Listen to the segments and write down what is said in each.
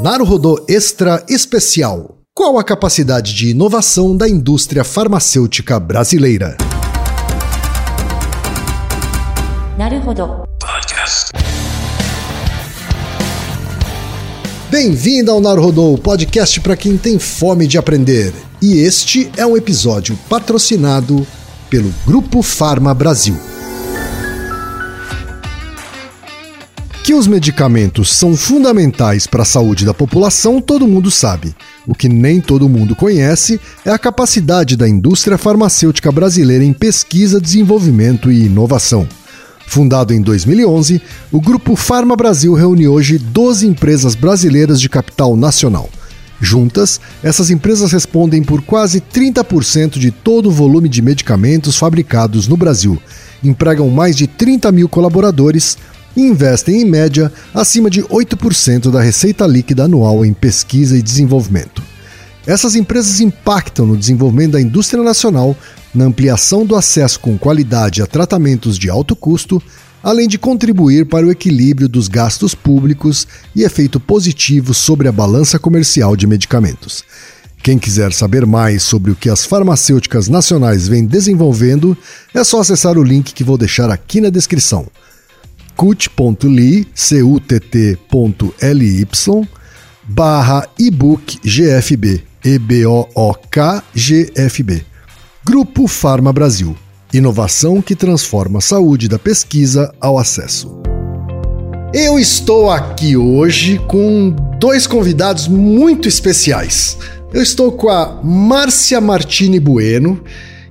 Naruhodô Extra Especial. Qual a capacidade de inovação da indústria farmacêutica brasileira? Naruhodô. Bem-vindo ao Naruhodô, podcast para quem tem fome de aprender. E este é um episódio patrocinado pelo Grupo Farma Brasil. Que os medicamentos são fundamentais para a saúde da população, todo mundo sabe. O que nem todo mundo conhece é a capacidade da indústria farmacêutica brasileira em pesquisa, desenvolvimento e inovação. Fundado em 2011, o Grupo Farma Brasil reúne hoje 12 empresas brasileiras de capital nacional. Juntas, essas empresas respondem por quase 30% de todo o volume de medicamentos fabricados no Brasil, empregam mais de 30 mil colaboradores e investem, em média, acima de 8% da receita líquida anual em pesquisa e desenvolvimento. Essas empresas impactam no desenvolvimento da indústria nacional, na ampliação do acesso com qualidade a tratamentos de alto custo, além de contribuir para o equilíbrio dos gastos públicos e efeito positivo sobre a balança comercial de medicamentos. Quem quiser saber mais sobre o que as farmacêuticas nacionais vêm desenvolvendo, é só acessar o link que vou deixar aqui na descrição cut.ly, cutt.ly, barra ebook GFB, E-B-O-O-K GFB. Grupo Farma Brasil. Inovação que transforma a saúde da pesquisa ao acesso. Eu estou aqui hoje com dois convidados muito especiais. Eu estou com a Márcia Martini Bueno,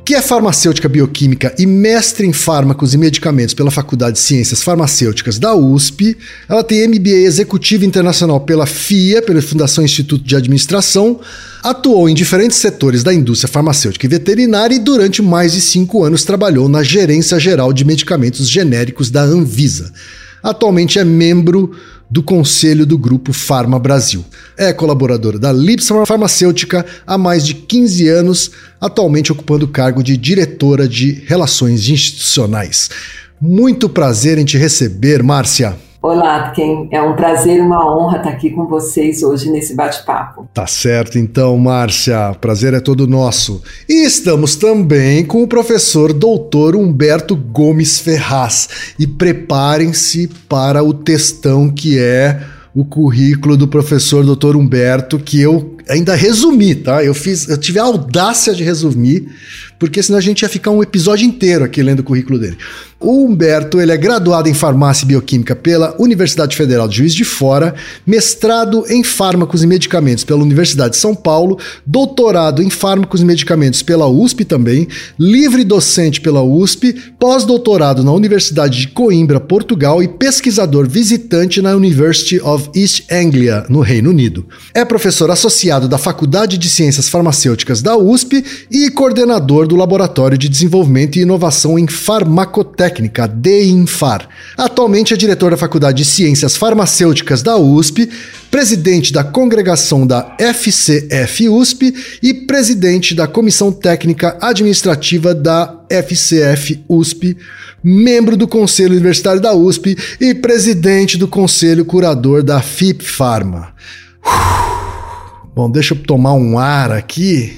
que é farmacêutica bioquímica e mestre em fármacos e medicamentos pela Faculdade de Ciências Farmacêuticas da USP. Ela tem MBA executivo internacional pela FIA, pela Fundação Instituto de Administração. Atuou em diferentes setores da indústria farmacêutica e veterinária e durante mais de cinco anos trabalhou na Gerência Geral de Medicamentos Genéricos da Anvisa. Atualmente é membro do conselho do Grupo Farma Brasil. É colaboradora da Lipson Farmacêutica há mais de 15 anos, atualmente ocupando o cargo de diretora de Relações Institucionais. Muito prazer em te receber, Márcia. Olá, Ken. É um prazer e uma honra estar aqui com vocês hoje nesse bate-papo. Tá certo, então, Márcia. Prazer é todo nosso. E estamos também com o professor doutor Humberto Gomes Ferraz. E preparem-se para o textão que é o currículo do professor doutor Humberto, que eu ainda resumi, tá? Eu fiz, eu tive a audácia de resumir, porque senão a gente ia ficar um episódio inteiro aqui lendo o currículo dele. O Humberto ele é graduado em farmácia e bioquímica pela Universidade Federal de Juiz de Fora, mestrado em fármacos e medicamentos pela Universidade de São Paulo, doutorado em fármacos e medicamentos pela USP também, livre docente pela USP, pós-doutorado na Universidade de Coimbra, Portugal e pesquisador visitante na University of East Anglia, no Reino Unido. É professor associado da Faculdade de Ciências Farmacêuticas da USP e coordenador do Laboratório de Desenvolvimento e Inovação em Farmacotecnia Técnica, DINFAR. Atualmente é diretor da Faculdade de Ciências Farmacêuticas da USP, presidente da congregação da FCF USP e presidente da Comissão Técnica Administrativa da FCF USP, membro do Conselho Universitário da USP e presidente do Conselho Curador da FIP Pharma. Bom, deixa eu tomar um ar aqui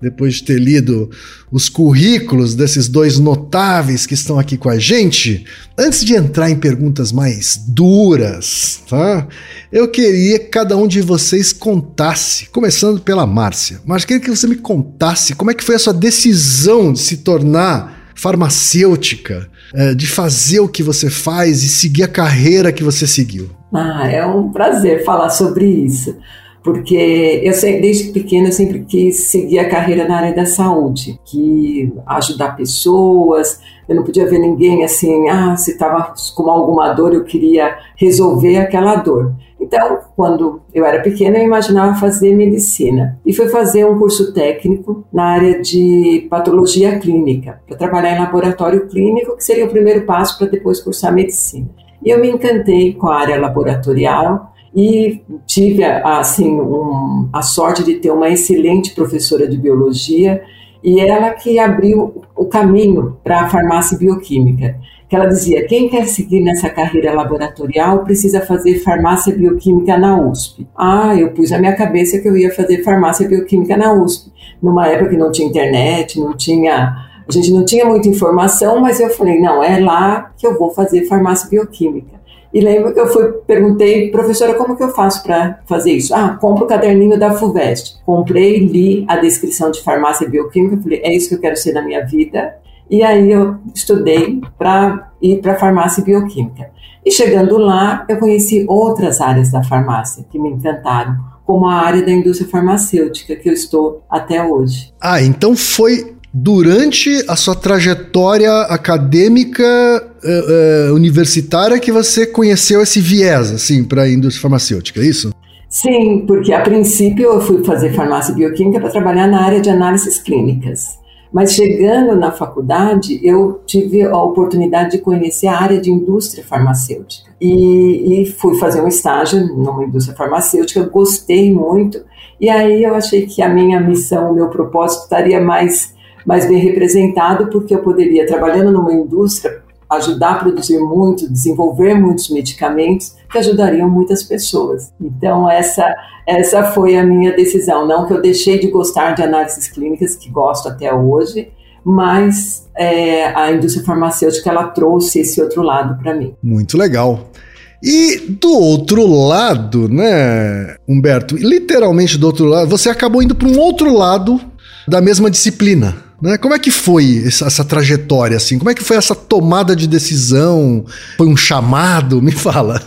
depois de ter lido os currículos desses dois notáveis que estão aqui com a gente, antes de entrar em perguntas mais duras, tá? Eu queria que cada um de vocês contasse, começando pela Márcia. Márcia, queria que você me contasse como é que foi a sua decisão de se tornar farmacêutica, eh, de fazer o que você faz e seguir a carreira que você seguiu. Ah, é um prazer falar sobre isso porque eu sempre, desde pequena eu sempre quis seguir a carreira na área da saúde, que ajudar pessoas. Eu não podia ver ninguém assim, ah, se estava com alguma dor, eu queria resolver aquela dor. Então, quando eu era pequena, eu imaginava fazer medicina e fui fazer um curso técnico na área de patologia clínica, para trabalhar em laboratório clínico, que seria o primeiro passo para depois cursar medicina. E eu me encantei com a área laboratorial e tive assim um, a sorte de ter uma excelente professora de biologia e ela que abriu o caminho para a farmácia bioquímica. que ela dizia: quem quer seguir nessa carreira laboratorial precisa fazer farmácia bioquímica na USP. Ah, eu pus na minha cabeça que eu ia fazer farmácia bioquímica na USP, numa época que não tinha internet, não tinha. A gente não tinha muita informação, mas eu falei: não, é lá que eu vou fazer farmácia bioquímica. E lembro que eu fui, perguntei, professora, como que eu faço para fazer isso? Ah, compro o caderninho da FUVEST. Comprei, li a descrição de farmácia bioquímica, falei, é isso que eu quero ser na minha vida. E aí eu estudei para ir para farmácia bioquímica. E chegando lá, eu conheci outras áreas da farmácia que me encantaram, como a área da indústria farmacêutica, que eu estou até hoje. Ah, então foi durante a sua trajetória acadêmica uh, uh, universitária que você conheceu esse viés assim para a indústria farmacêutica, é isso? Sim, porque a princípio eu fui fazer farmácia bioquímica para trabalhar na área de análises clínicas. Mas chegando na faculdade, eu tive a oportunidade de conhecer a área de indústria farmacêutica. E, e fui fazer um estágio numa indústria farmacêutica, gostei muito. E aí eu achei que a minha missão, o meu propósito estaria mais mais bem representado, porque eu poderia, trabalhando numa indústria, ajudar a produzir muito, desenvolver muitos medicamentos que ajudariam muitas pessoas. Então, essa, essa foi a minha decisão. Não que eu deixei de gostar de análises clínicas, que gosto até hoje, mas é, a indústria farmacêutica ela trouxe esse outro lado para mim. Muito legal. E do outro lado, né, Humberto, literalmente do outro lado, você acabou indo para um outro lado da mesma disciplina. Né? Como é que foi essa, essa, trajetória, assim? Como é que foi essa tomada de decisão? Foi um chamado? Me fala.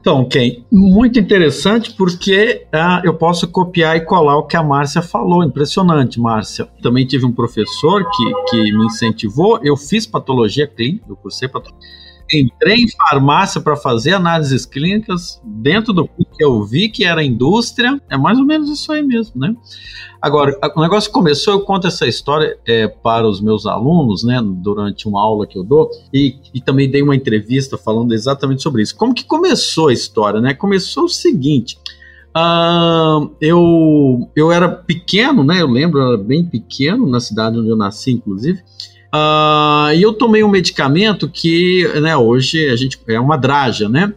Então, Ken, muito interessante porque ah, eu posso copiar e colar o que a Márcia falou. Impressionante, Márcia. Também tive um professor que, que me incentivou. Eu fiz patologia clínica, eu cursei patologia entrei em farmácia para fazer análises clínicas dentro do que eu vi que era indústria, é mais ou menos isso aí mesmo, né? Agora, o negócio começou, eu conto essa história é, para os meus alunos, né, durante uma aula que eu dou, e, e também dei uma entrevista falando exatamente sobre isso. Como que começou a história, né? Começou o seguinte, Uh, eu, eu era pequeno, né? Eu lembro, eu era bem pequeno, na cidade onde eu nasci, inclusive. Uh, e eu tomei um medicamento que, né, hoje a gente é uma draja, né?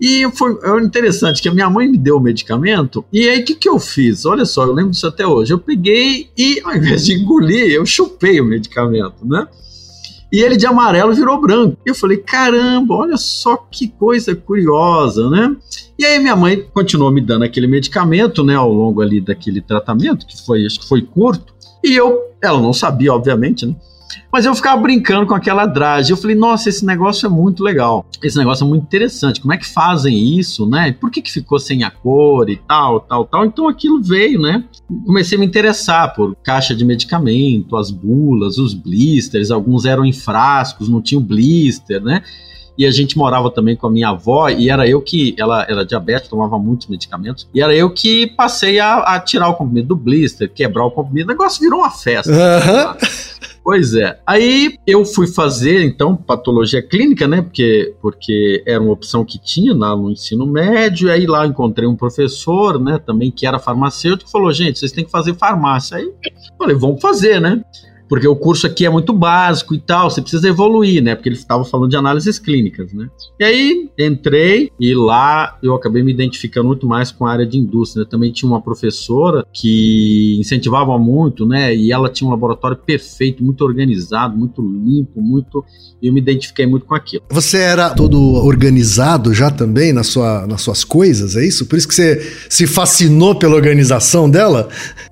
E foi interessante que a minha mãe me deu o medicamento, e aí o que, que eu fiz? Olha só, eu lembro disso até hoje. Eu peguei e, ao invés de engolir, eu chupei o medicamento, né? E ele de amarelo virou branco. Eu falei, caramba, olha só que coisa curiosa, né? E aí minha mãe continuou me dando aquele medicamento, né, ao longo ali daquele tratamento, que foi, acho que foi curto. E eu, ela não sabia, obviamente, né? Mas eu ficava brincando com aquela dragem. Eu falei, nossa, esse negócio é muito legal. Esse negócio é muito interessante. Como é que fazem isso, né? Por que, que ficou sem a cor e tal, tal, tal? Então aquilo veio, né? Comecei a me interessar por caixa de medicamento, as bulas, os blisters. Alguns eram em frascos, não tinham blister, né? e a gente morava também com a minha avó e era eu que ela era diabética, tomava muitos medicamentos e era eu que passei a, a tirar o comprimido do blister, quebrar o comprimido, o negócio virou uma festa. Uhum. Pois é. Aí eu fui fazer, então, patologia clínica, né? Porque, porque era uma opção que tinha lá no ensino médio. Aí lá encontrei um professor, né? Também que era farmacêutico, falou: gente, vocês têm que fazer farmácia. Aí falei: vamos fazer, né? Porque o curso aqui é muito básico e tal, você precisa evoluir, né? Porque ele estava falando de análises clínicas, né? E aí entrei e lá eu acabei me identificando muito mais com a área de indústria. Também tinha uma professora que incentivava muito, né? E ela tinha um laboratório perfeito, muito organizado, muito limpo, muito. E eu me identifiquei muito com aquilo. Você era todo organizado já também na sua, nas suas coisas, é isso? Por isso que você se fascinou pela organização dela?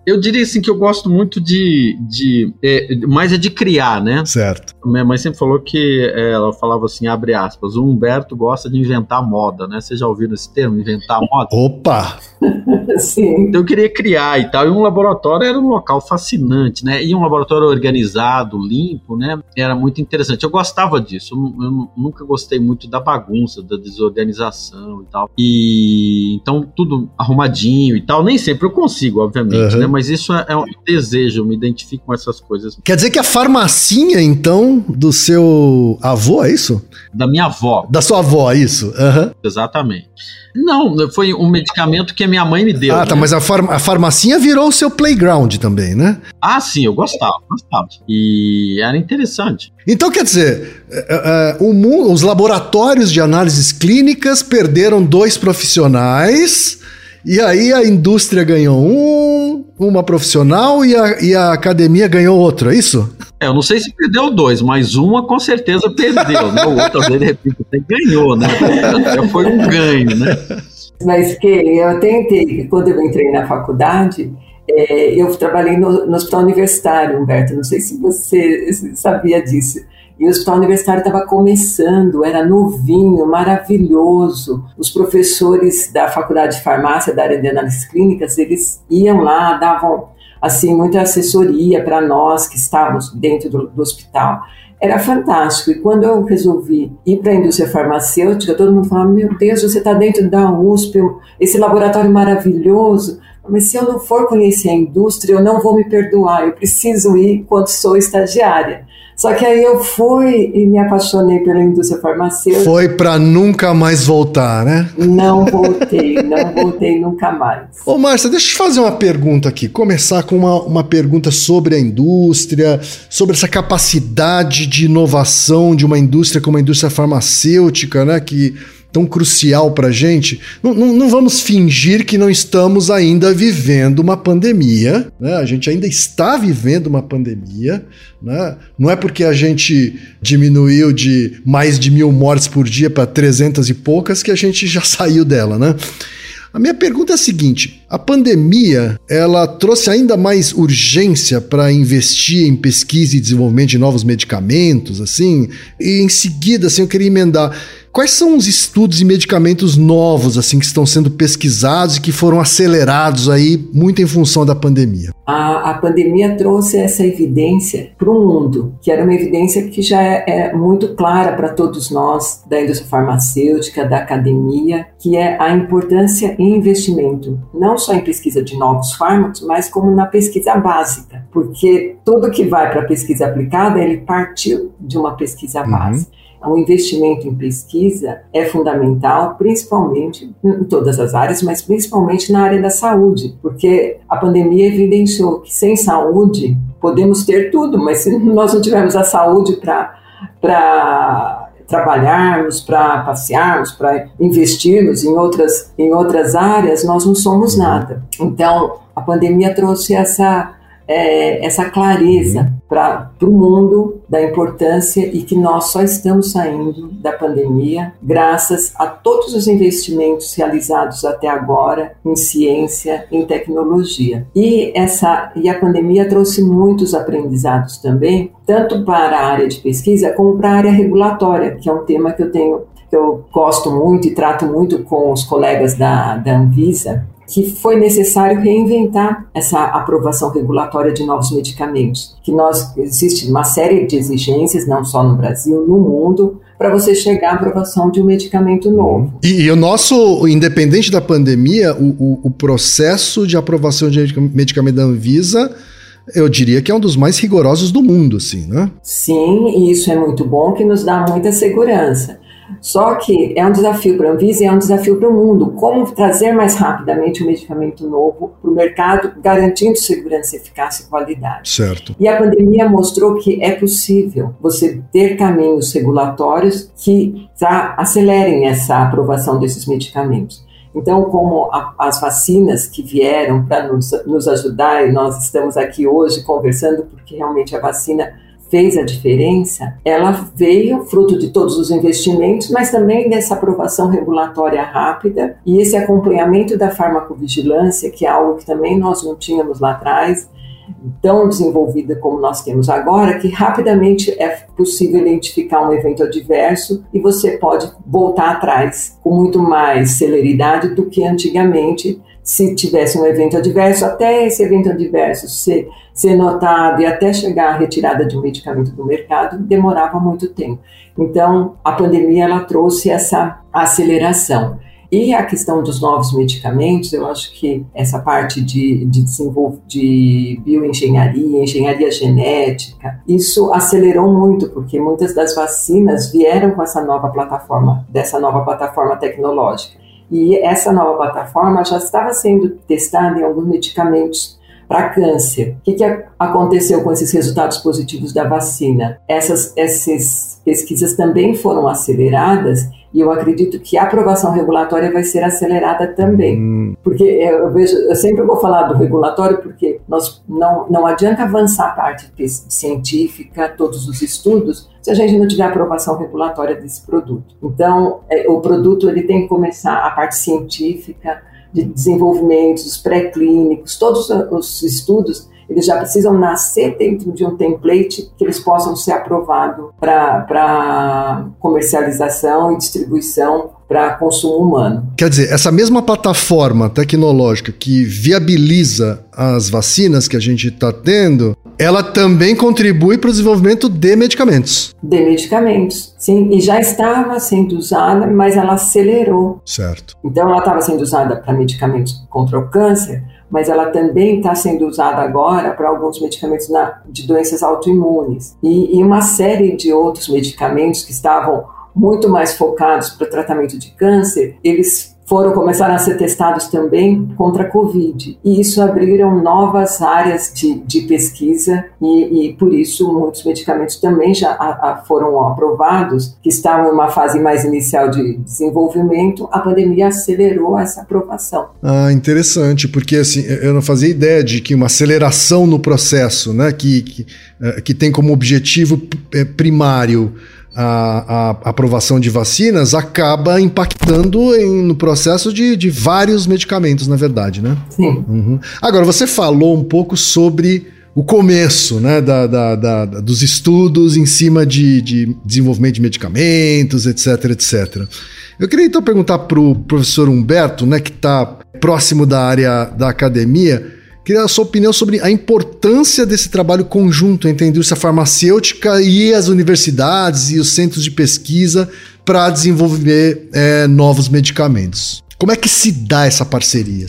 Eu diria assim que eu gosto muito de. de é, mas é de criar, né? Certo. Minha mãe sempre falou que é, ela falava assim, abre aspas, o Humberto gosta de inventar moda, né? Vocês já ouviram esse termo, inventar moda? Opa! Sim. Então eu queria criar e tal. E um laboratório era um local fascinante, né? E um laboratório organizado, limpo, né? Era muito interessante. Eu gostava disso. Eu, eu nunca gostei muito da bagunça, da desorganização e tal. E então tudo arrumadinho e tal. Nem sempre eu consigo, obviamente, uhum. né? Mas isso é, é um desejo. Eu me identifico com essas coisas Quer dizer que a farmacinha, então, do seu avô, é isso? Da minha avó. Da sua avó, é isso? Uhum. Exatamente. Não, foi um medicamento que a minha mãe me deu. Ah, tá, né? mas a, far a farmacinha virou o seu playground também, né? Ah, sim, eu gostava, gostava. E era interessante. Então, quer dizer, o mundo, os laboratórios de análises clínicas perderam dois profissionais, e aí a indústria ganhou um, uma profissional, e a, e a academia ganhou outro, é isso? É, eu não sei se perdeu dois, mas uma com certeza perdeu, né? O outro, de repente, até ganhou, né? Já foi um ganho, né? Mas que eu tentei, quando eu entrei na faculdade, é, eu trabalhei no, no, hospital universitário, Humberto, não sei se você sabia disso. E o hospital universitário estava começando, era novinho, maravilhoso. Os professores da faculdade de farmácia, da área de análises clínicas, eles iam lá, davam assim muita assessoria para nós que estávamos dentro do, do hospital era fantástico. E quando eu resolvi ir para a indústria farmacêutica, todo mundo falava: Meu Deus, você está dentro da USP, esse laboratório maravilhoso. Mas se eu não for conhecer a indústria, eu não vou me perdoar. Eu preciso ir quando sou estagiária. Só que aí eu fui e me apaixonei pela indústria farmacêutica. Foi para nunca mais voltar, né? Não voltei, não voltei nunca mais. Ô, Márcia, deixa eu te fazer uma pergunta aqui. Começar com uma, uma pergunta sobre a indústria, sobre essa capacidade de inovação de uma indústria como a indústria farmacêutica, né? Que tão crucial para a gente, não, não, não, vamos fingir que não estamos ainda vivendo uma pandemia, né? a gente ainda está vivendo uma pandemia, né? não é porque a gente diminuiu de mais de mil mortes por dia para 300 e poucas que a gente já saiu dela, né? A minha pergunta é a seguinte: a pandemia ela trouxe ainda mais urgência para investir em pesquisa e desenvolvimento de novos medicamentos, assim? E em seguida, assim, eu queria emendar. Quais são os estudos e medicamentos novos assim que estão sendo pesquisados e que foram acelerados aí muito em função da pandemia? A, a pandemia trouxe essa evidência para o mundo, que era uma evidência que já é, é muito clara para todos nós da indústria farmacêutica, da academia, que é a importância em investimento, não só em pesquisa de novos fármacos, mas como na pesquisa básica, porque tudo que vai para a pesquisa aplicada ele partiu de uma pesquisa uhum. básica o investimento em pesquisa é fundamental, principalmente em todas as áreas, mas principalmente na área da saúde, porque a pandemia evidenciou que sem saúde podemos ter tudo, mas se nós não tivermos a saúde para trabalharmos, para passearmos, para investirmos em outras, em outras áreas, nós não somos nada. Então, a pandemia trouxe essa é, essa clareza para o mundo da importância e que nós só estamos saindo da pandemia graças a todos os investimentos realizados até agora em ciência, em tecnologia. E essa e a pandemia trouxe muitos aprendizados também, tanto para a área de pesquisa como para a área regulatória, que é um tema que eu tenho que eu gosto muito e trato muito com os colegas da, da Anvisa, que foi necessário reinventar essa aprovação regulatória de novos medicamentos. Que nós existe uma série de exigências, não só no Brasil, no mundo, para você chegar à aprovação de um medicamento novo. E, e o nosso, independente da pandemia, o, o, o, processo de aprovação de medicamento da Anvisa eu diria que é um dos mais rigorosos do mundo, assim, né? Sim, e isso é muito bom, que nos dá muita segurança. Só que é um desafio para a Anvisa e é um desafio para o mundo. Como trazer mais rapidamente um medicamento novo para o mercado, garantindo segurança, eficácia e qualidade. Certo. E a pandemia mostrou que é possível você ter caminhos regulatórios que tá, acelerem essa aprovação desses medicamentos. Então, como a, as vacinas que vieram para nos, nos ajudar, e nós estamos aqui hoje conversando porque realmente a vacina fez a diferença, ela veio fruto de todos os investimentos, mas também dessa aprovação regulatória rápida e esse acompanhamento da farmacovigilância, que é algo que também nós não tínhamos lá atrás, tão desenvolvida como nós temos agora, que rapidamente é possível identificar um evento adverso e você pode voltar atrás com muito mais celeridade do que antigamente se tivesse um evento adverso, até esse evento adverso ser, ser notado e até chegar à retirada de um medicamento do mercado, demorava muito tempo. Então, a pandemia ela trouxe essa aceleração. E a questão dos novos medicamentos, eu acho que essa parte de, de de bioengenharia, engenharia genética, isso acelerou muito, porque muitas das vacinas vieram com essa nova plataforma, dessa nova plataforma tecnológica. E essa nova plataforma já estava sendo testada em alguns medicamentos para câncer. O que, que aconteceu com esses resultados positivos da vacina? Essas, essas pesquisas também foram aceleradas e eu acredito que a aprovação regulatória vai ser acelerada também. Hum. Porque eu, vejo, eu sempre vou falar do regulatório porque nós não, não adianta avançar a parte científica, todos os estudos, se a gente não tiver aprovação regulatória desse produto. Então, é, o produto ele tem que começar a parte científica, de desenvolvimento, os pré-clínicos, todos os estudos, eles já precisam nascer dentro de um template que eles possam ser aprovados para comercialização e distribuição para consumo humano. Quer dizer, essa mesma plataforma tecnológica que viabiliza as vacinas que a gente está tendo, ela também contribui para o desenvolvimento de medicamentos. De medicamentos, sim. E já estava sendo usada, mas ela acelerou. Certo. Então, ela estava sendo usada para medicamentos contra o câncer, mas ela também está sendo usada agora para alguns medicamentos na, de doenças autoimunes. E, e uma série de outros medicamentos que estavam muito mais focados para o tratamento de câncer, eles foram começaram a ser testados também contra a Covid. E isso abriram novas áreas de, de pesquisa e, e, por isso muitos medicamentos também já a, a foram aprovados, que estavam em uma fase mais inicial de desenvolvimento. A pandemia acelerou essa aprovação. Ah, interessante, porque assim, eu não fazia ideia de que uma aceleração no processo, né, que, que, eh, que tem como objetivo eh, primário a, a, aprovação de vacinas acaba impactando em, no processo de, de, vários medicamentos, na verdade, né? Sim. Uhum. Agora, você falou um pouco sobre o começo né, da, da, da, dos estudos em cima de, de, desenvolvimento de medicamentos, etc, etc. Eu queria então perguntar para o professor Humberto, né, que está próximo da área da academia, Queria a sua opinião sobre a importância desse trabalho conjunto entre a indústria farmacêutica e as universidades e os centros de pesquisa para desenvolver é, novos medicamentos. Como é que se dá essa parceria?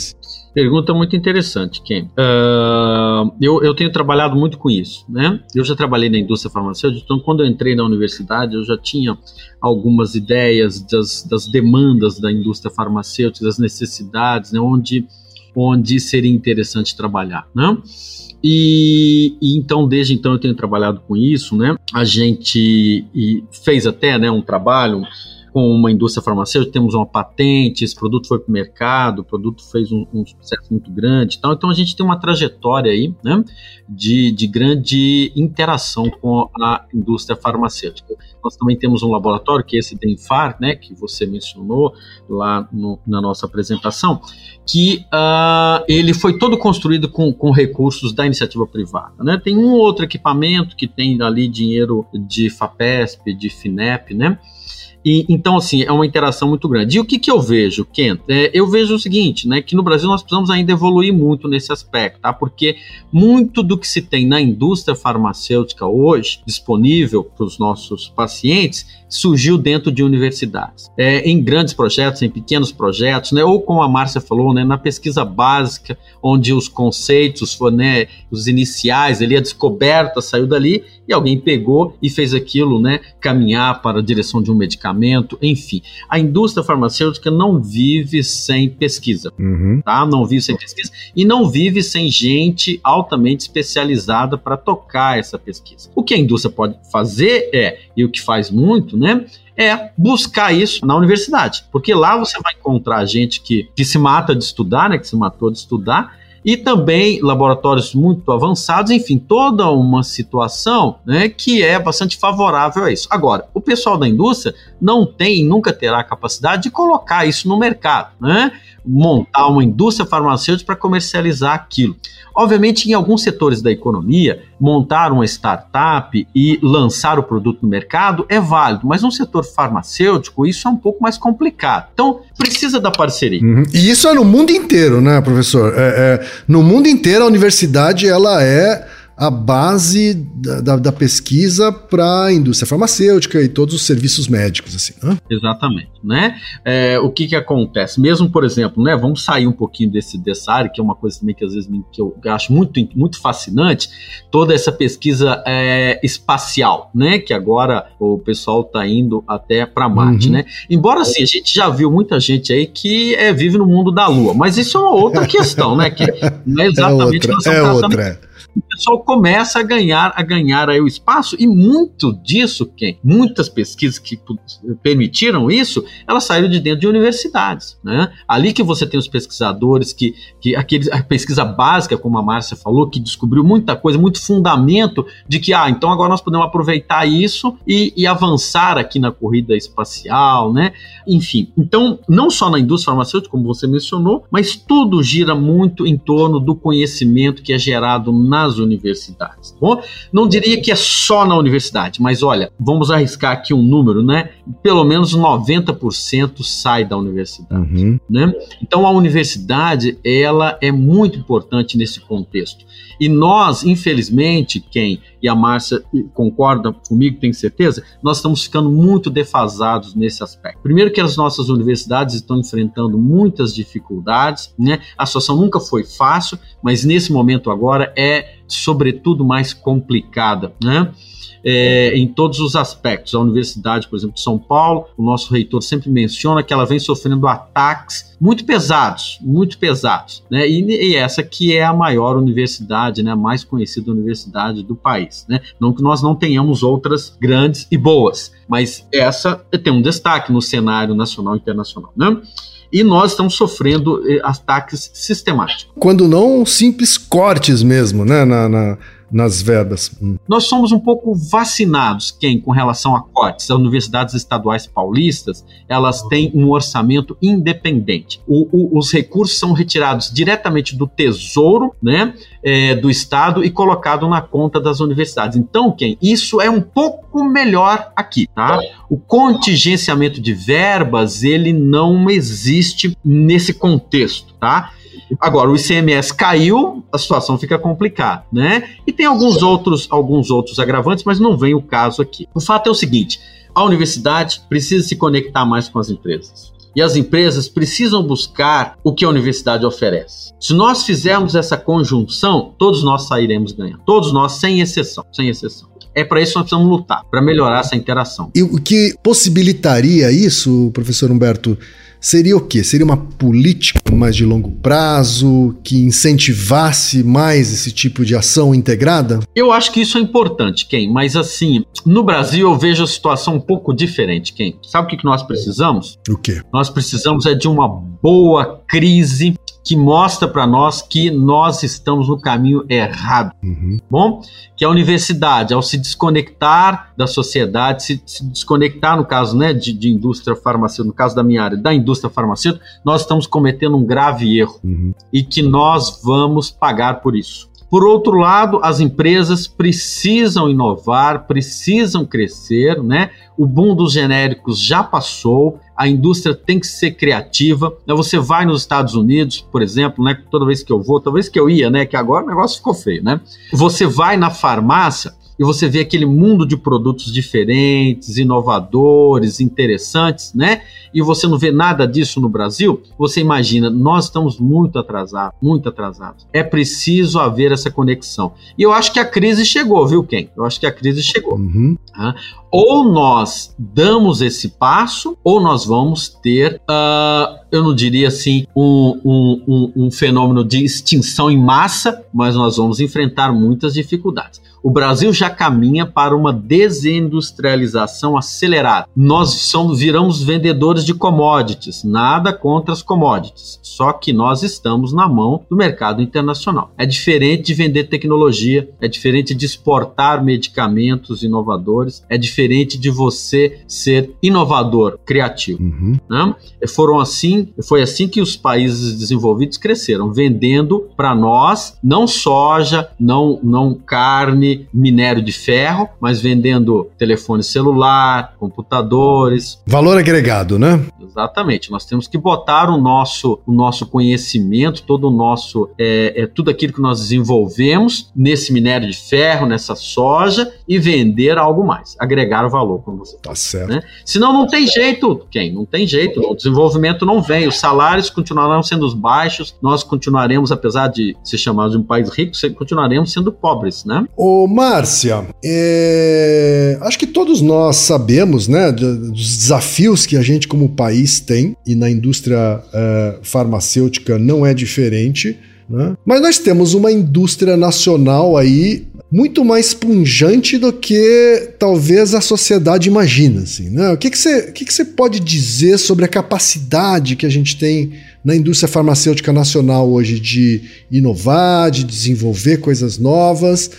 Pergunta muito interessante, Ken. Uh, eu, eu, tenho trabalhado muito com isso, né? Eu já trabalhei na indústria farmacêutica, então quando eu entrei na universidade eu já tinha algumas ideias das, das demandas da indústria farmacêutica, das necessidades, né? Onde onde seria interessante trabalhar, né? E, e, então, desde então, eu tenho trabalhado com isso, né? A gente fez até né, um trabalho com uma indústria farmacêutica, temos uma patente, esse produto foi para o mercado, o produto fez um, um, sucesso muito grande tal. Então a gente tem uma trajetória aí né, de, de grande interação com a indústria farmacêutica. Nós também temos um laboratório, que é esse Denfar, né, que você mencionou lá no, na nossa apresentação, que uh, ele foi todo construído com, com recursos da iniciativa privada. Né? Tem um outro equipamento que tem ali dinheiro de FAPESP, de FINEP, né? E, então, assim, é uma interação muito grande. E o que, que eu vejo, Kent? É, eu vejo o seguinte, né? Que no Brasil nós precisamos ainda evoluir muito nesse aspecto, tá? Porque muito do que se tem na indústria farmacêutica hoje, disponível para os nossos pacientes, surgiu dentro de universidades. É, em grandes projetos, em pequenos projetos, né? Ou como a Márcia falou, né? Na pesquisa básica, onde os conceitos, né? Os iniciais, ali, a descoberta saiu dali e alguém pegou e fez aquilo, né? Caminhar para a direção de um medicamento enfim. A indústria farmacêutica não vive sem pesquisa, uhum. tá? Não vive sem pesquisa e não vive sem gente altamente especializada para tocar essa pesquisa. O que a indústria pode fazer é, e o que faz muito, né? é buscar isso na universidade, porque lá você vai encontrar gente que, que se mata de estudar, né, que se matou de estudar, e também laboratórios muito avançados, enfim, toda uma situação né, que é bastante favorável a isso. Agora, o pessoal da indústria não tem e nunca terá a capacidade de colocar isso no mercado, né? Montar uma indústria farmacêutica para comercializar aquilo. Obviamente, em alguns setores da economia, montar uma startup e lançar o produto no mercado é válido, mas no setor farmacêutico isso é um pouco mais complicado. Então, precisa da parceria. Uhum. E isso é no mundo inteiro, né, professor? É, é, no mundo inteiro, a universidade ela é a base da, da, da pesquisa para a indústria farmacêutica e todos os serviços médicos, assim. Né? Exatamente, né? É, o que que acontece? Mesmo, por exemplo, né? Vamos sair um pouquinho desse dessa área, que é uma coisa também que às vezes me, que eu acho muito, muito fascinante, toda essa pesquisa é, espacial, né? Que agora o pessoal está indo até para Marte, uhum. né? Embora assim, a gente já viu muita gente aí que é, vive no mundo da Lua, mas isso é uma outra questão, né? Que não é exatamente é outra, é outra o pessoal começa a ganhar a ganhar aí o espaço e muito disso, quem muitas pesquisas que permitiram isso, elas saíram de dentro de universidades, né? Ali que você tem os pesquisadores que que aqueles a pesquisa básica, como a Márcia falou, que descobriu muita coisa, muito fundamento de que ah, então agora nós podemos aproveitar isso e, e avançar aqui na corrida espacial, né? Enfim, então não só na indústria farmacêutica, como você mencionou, mas tudo gira muito em torno do conhecimento que é gerado na nas universidades. Tá bom, não diria que é só na universidade, mas olha, vamos arriscar aqui um número, né? Pelo menos 90% sai da universidade, uhum. né? Então a universidade, ela é muito importante nesse contexto. E nós, infelizmente, quem e a Márcia concorda comigo, tem certeza, nós estamos ficando muito defasados nesse aspecto. Primeiro que as nossas universidades estão enfrentando muitas dificuldades, né? A situação nunca foi fácil, mas nesse momento agora é sobretudo mais complicada, né? É, em todos os aspectos. A Universidade, por exemplo, de São Paulo, o nosso reitor sempre menciona que ela vem sofrendo ataques muito pesados, muito pesados, né? E, e essa que é a maior universidade, né, a mais conhecida universidade do país, né? Não que nós não tenhamos outras grandes e boas, mas essa tem um destaque no cenário nacional e internacional, né? e nós estamos sofrendo eh, ataques sistemáticos. Quando não simples cortes mesmo, né, na, na, nas vedas. Nós somos um pouco vacinados, quem, com relação a cortes. As universidades estaduais paulistas, elas têm um orçamento independente. O, o, os recursos são retirados diretamente do tesouro, né, é, do Estado e colocado na conta das universidades. Então, quem? Isso é um pouco melhor aqui, tá? O contingenciamento de verbas, ele não existe nesse contexto, tá? Agora, o ICMS caiu, a situação fica complicada, né? E tem alguns outros, alguns outros agravantes, mas não vem o caso aqui. O fato é o seguinte: a universidade precisa se conectar mais com as empresas. E as empresas precisam buscar o que a universidade oferece. Se nós fizermos essa conjunção, todos nós sairemos ganhando. Todos nós, sem exceção, sem exceção. É para isso que nós precisamos lutar, para melhorar essa interação. E o que possibilitaria isso, professor Humberto, seria o quê? Seria uma política mais de longo prazo que incentivasse mais esse tipo de ação integrada? Eu acho que isso é importante, Ken, mas assim, no Brasil eu vejo a situação um pouco diferente, Ken. Sabe o que nós precisamos? O quê? Nós precisamos é de uma boa crise que mostra para nós que nós estamos no caminho errado. Uhum. Bom, que a universidade, ao se desconectar da sociedade, se, se desconectar, no caso né, de, de, indústria farmacêutica, no caso da minha área, da indústria farmacêutica, nós estamos cometendo um grave erro uhum. e que nós vamos pagar por isso. Por outro lado, as empresas precisam inovar, precisam crescer, né? O boom dos genéricos já passou, a indústria tem que ser criativa. Né? Você vai nos Estados Unidos, por exemplo, né? Toda vez que eu vou, talvez que eu ia, né? Que agora o negócio ficou feio, né? Você vai na farmácia, e você vê aquele mundo de produtos diferentes, inovadores, interessantes, né? E você não vê nada disso no Brasil, você imagina, nós estamos muito atrasados, muito atrasados. É preciso haver essa conexão. E eu acho que a crise chegou, viu, Ken? Eu acho que a crise chegou. Uhum. Ou nós damos esse passo, ou nós vamos ter, uh, eu não diria assim, um, um, um, um fenômeno de extinção em massa, mas nós vamos enfrentar muitas dificuldades. O Brasil já caminha para uma desindustrialização acelerada. Nós somos, viramos vendedores de commodities, nada contra as commodities, só que nós estamos na mão do mercado internacional. É diferente de vender tecnologia, é diferente de exportar medicamentos inovadores, é diferente de você ser inovador, criativo. Uhum. Né? Foram assim, foi assim que os países desenvolvidos cresceram, vendendo para nós não soja, não, não carne, minério de ferro, mas vendendo telefone celular, computadores. Valor agregado, né? Exatamente. Nós temos que botar o nosso, o nosso conhecimento, todo o nosso, é, é, tudo aquilo que nós desenvolvemos nesse minério de ferro, nessa soja e vender algo mais, agregar o valor, como você Tá certo. né? Senão não tem jeito, quem? Não tem jeito, o desenvolvimento não vem, os salários continuarão sendo baixos, nós continuaremos, apesar de ser chamado de um país rico, continuaremos sendo pobres, né? Ô, Márcia, é, acho que todos nós sabemos, né, dos desafios que a gente como país tem, e na indústria é, farmacêutica não é diferente, né? Mas nós temos uma indústria nacional aí muito mais punjante do que talvez a sociedade imagina, assim, né? O que que você que que você pode dizer sobre a capacidade que a gente tem na indústria farmacêutica nacional hoje de inovar, de desenvolver coisas novas,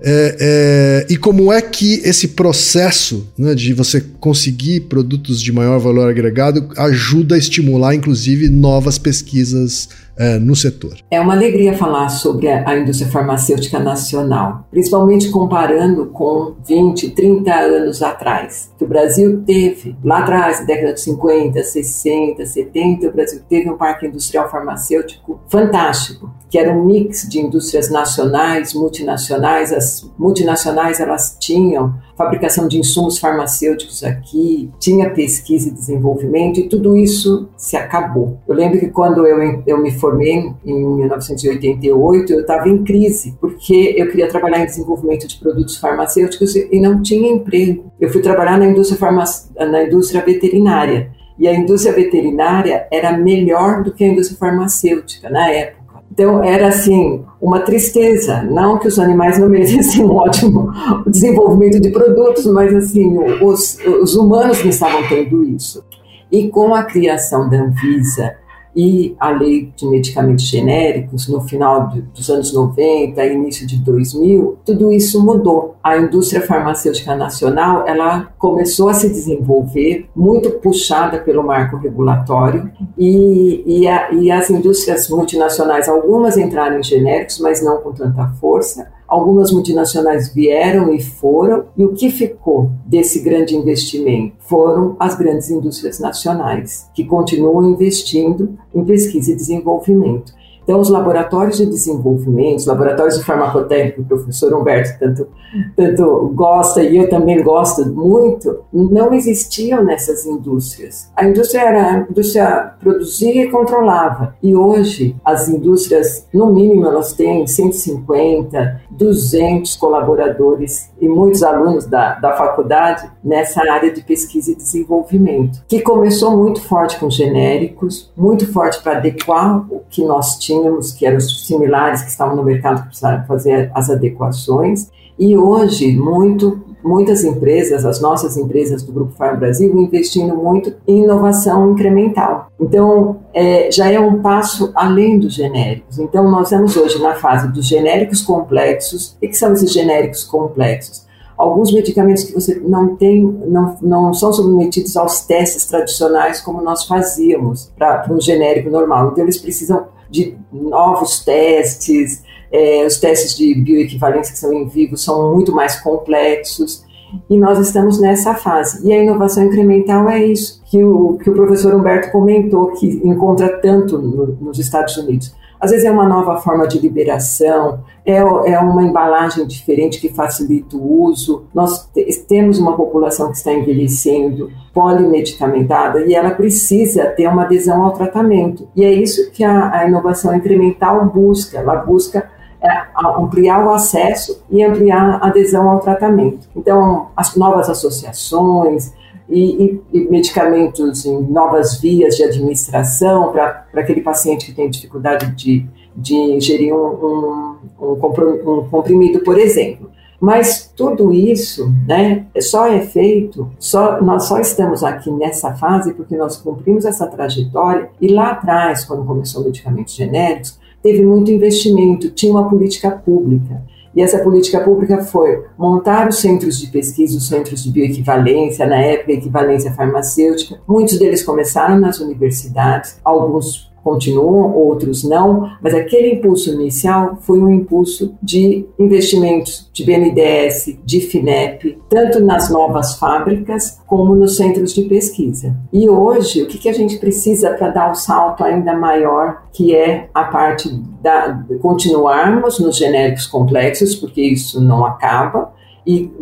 É, é, e como é que esse processo né, de você conseguir produtos de maior valor agregado ajuda a estimular, inclusive, novas pesquisas é, no setor. É uma alegria falar sobre a, indústria farmacêutica nacional, principalmente comparando com 20, 30 anos atrás, que o Brasil teve, lá atrás, na década de 50, 60, 70, o Brasil teve um parque industrial farmacêutico fantástico, que era um mix de indústrias nacionais, As multinacionais elas tinham fabricação de insumos farmacêuticos aqui, tinha pesquisa e desenvolvimento, e tudo isso se acabou. Eu lembro que quando eu, eu me formei em 1988, eu estava em crise, porque eu queria trabalhar em desenvolvimento de produtos farmacêuticos e não tinha emprego. Eu fui trabalhar na indústria, na indústria veterinária. E a indústria veterinária era melhor do que a indústria farmacêutica na época. Então era assim uma tristeza, não que os animais não merecessem um ótimo desenvolvimento de produtos, mas assim os, os humanos não estavam tendo isso. E com a criação da Anvisa e a lei de medicamentos genéricos no final de, dos anos 90, início de 2000, tudo isso mudou. A indústria farmacêutica nacional, ela começou a se desenvolver muito puxada pelo marco regulatório e, e, a, e as indústrias multinacionais, algumas entraram em genéricos, mas não com tanta força. Algumas multinacionais vieram e foram, e o que ficou desse grande investimento foram as grandes indústrias nacionais, que continuam investindo em pesquisa e desenvolvimento. Então, os laboratórios de desenvolvimento, os laboratórios de farmacotécnica, que o professor Humberto tanto, tanto gosta e eu também gosto muito, não existiam nessas indústrias. A indústria era a indústria produzia e controlava. E hoje, as indústrias, no mínimo, elas têm 150, 200 colaboradores e muitos alunos da, da faculdade nessa área de pesquisa e desenvolvimento, que começou muito forte com genéricos, muito forte para adequar o que nós tínhamos, que eram similares que estavam no mercado que precisavam fazer as adequações, e hoje muito muitas empresas, as nossas empresas do Grupo Farm Brasil, investindo muito em inovação incremental. Então, é, já é um passo além dos genéricos. Então, nós estamos hoje na fase dos genéricos complexos. O que são esses genéricos complexos? Alguns medicamentos que você não tem, não, não são submetidos aos testes tradicionais como nós fazíamos para um genérico normal. Então, eles precisam de novos testes, é, os testes de bioequivalência que são em vivo são muito mais complexos e nós estamos nessa fase. E a inovação incremental é isso que o, que o professor Humberto comentou, que encontra tanto no, nos Estados Unidos. Às vezes é uma nova forma de liberação, é, é uma embalagem diferente que facilita o uso. Nós te, temos uma população que está envelhecendo, polimedicamentada, e ela precisa ter uma adesão ao tratamento. E é isso que a, a inovação incremental busca. Ela busca ampliar o acesso e ampliar a adesão ao tratamento. Então, as novas associações e, e, e medicamentos em novas vias de administração para aquele paciente que tem dificuldade de, de ingerir um, um, um comprimido, por exemplo. Mas tudo isso, né, só é feito, só, nós só estamos aqui nessa fase porque nós cumprimos essa trajetória e lá atrás, quando começou medicamentos genéricos, teve muito investimento, tinha uma política pública. E essa política pública foi montar os centros de pesquisa, os centros de bioequivalência, na época, equivalência farmacêutica. Muitos deles começaram nas universidades, alguns continuam, outros não, mas aquele impulso inicial foi um impulso de investimentos de BNDES, de FINEP, tanto nas novas fábricas como nos centros de pesquisa. E hoje, o que, a gente precisa para dar um salto ainda maior, que é a parte da continuarmos nos genéricos complexos, porque isso não acaba, e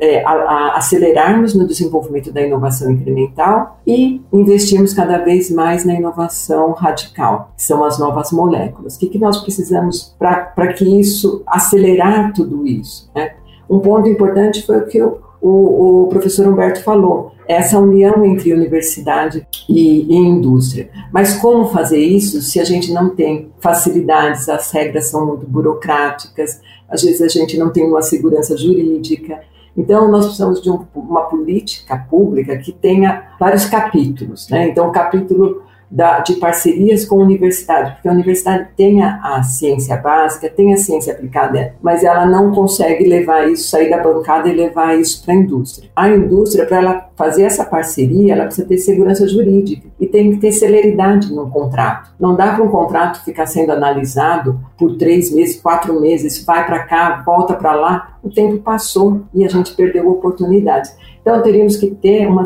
é, a, a acelerarmos no desenvolvimento da inovação incremental e investirmos cada vez mais na inovação radical, que são as novas moléculas. O que, que nós precisamos para que isso, acelerar tudo isso? Né? Um ponto importante foi o que o, o, o professor Humberto falou, essa união entre universidade e, e, indústria. Mas como fazer isso se a gente não tem facilidades, as regras são muito burocráticas, às vezes a gente não tem uma segurança jurídica. Então, nós precisamos de um, uma política pública que tenha vários capítulos. Né? Então, o capítulo da, de parcerias com a universidade, porque a universidade tem a, a, ciência básica, tem a ciência aplicada, mas ela não consegue levar isso, sair da bancada e levar isso para a indústria. A indústria, para ela fazer essa parceria, ela precisa ter segurança jurídica e tem que ter celeridade no contrato. Não dá para um contrato ficar sendo analisado por três meses, quatro meses, vai para cá, volta para lá. O tempo passou e a gente perdeu oportunidades. Então, teríamos que ter uma,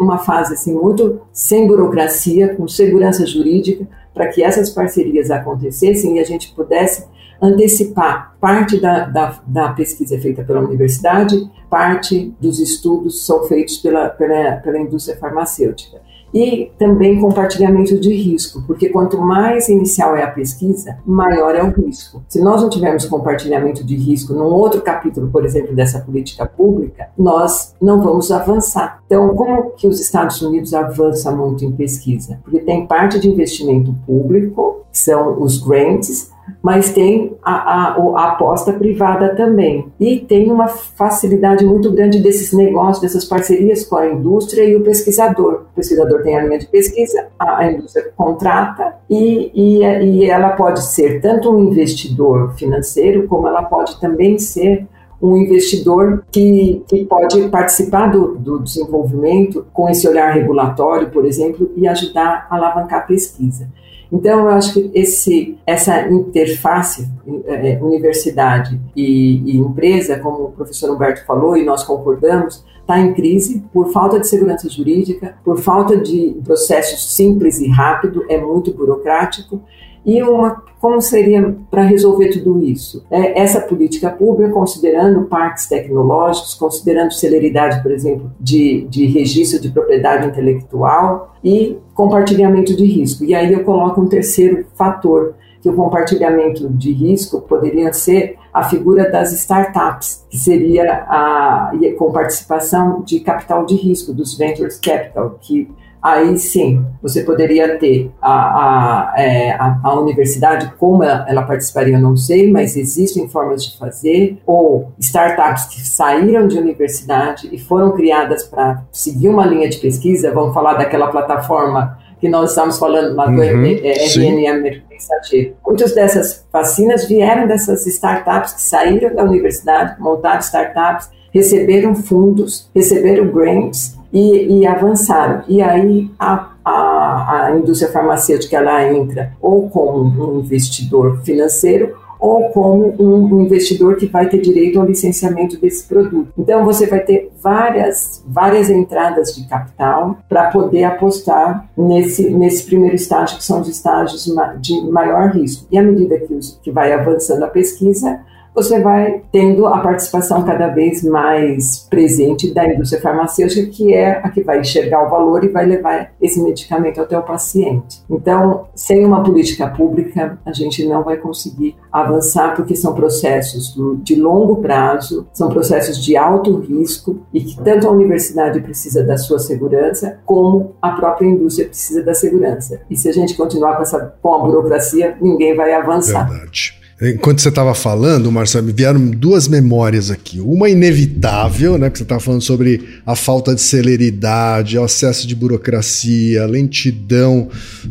uma fase assim, muito sem burocracia, com segurança jurídica, para que essas parcerias acontecessem e a gente pudesse antecipar parte da, da, da, pesquisa feita pela universidade, parte dos estudos são feitos pela, pela, pela indústria farmacêutica e também compartilhamento de risco, porque quanto mais inicial é a pesquisa, maior é o risco. Se nós não tivermos compartilhamento de risco num outro capítulo, por exemplo, dessa política pública, nós não vamos avançar. Então, como que os Estados Unidos avançam muito em pesquisa? Porque tem parte de investimento público, que são os grants, mas tem a, a, a, aposta privada também. E tem uma facilidade muito grande desses negócios, dessas parcerias com a indústria e o pesquisador. O pesquisador tem a linha de pesquisa, a, a indústria contrata e, e, e ela pode ser tanto um investidor financeiro, como ela pode também ser um investidor que, que pode participar do, do, desenvolvimento com esse olhar regulatório, por exemplo, e ajudar a alavancar a pesquisa. Então, eu acho que esse, essa interface é, universidade e, e, empresa, como o professor Humberto falou e nós concordamos, está em crise por falta de segurança jurídica, por falta de processo simples e rápido, é muito burocrático e uma, como seria para resolver tudo isso? É, essa política pública, considerando parques tecnológicos, considerando celeridade, por exemplo, de, de registro de propriedade intelectual e compartilhamento de risco. E aí eu coloco um terceiro fator, que o compartilhamento de risco poderia ser a figura das startups, que seria a, com participação de capital de risco, dos ventures capital, que aí sim você poderia ter a, a, é, a, a, universidade, como ela, ela, participaria, eu não sei, mas existem formas de fazer, ou startups que saíram de universidade e foram criadas para seguir uma linha de pesquisa, vamos falar daquela plataforma que nós estamos falando lá do uhum, RNA mensageiro. Muitas dessas vacinas vieram dessas startups que saíram da universidade, montaram startups, receberam fundos, receberam grants e, e avançaram. E aí a, a, a indústria farmacêutica ela entra ou como um investidor financeiro ou como um, investidor que vai ter direito ao licenciamento desse produto. Então você vai ter várias, várias entradas de capital para poder apostar nesse, nesse primeiro estágio, que são os estágios de maior risco. E à medida que, que vai avançando a pesquisa, você vai tendo a participação cada vez mais presente da indústria farmacêutica, que é a que vai enxergar o valor e vai levar esse medicamento até o paciente. Então, sem uma política pública, a gente não vai conseguir avançar, porque são processos de longo prazo, são processos de alto risco e que tanto a universidade precisa da sua segurança, como a própria indústria precisa da segurança. E se a gente continuar com essa com a burocracia, ninguém vai avançar. Verdade. Enquanto você estava falando, Marcelo, me vieram duas memórias aqui. Uma inevitável, né? Que você estava falando sobre a falta de celeridade, o excesso de burocracia, lentidão,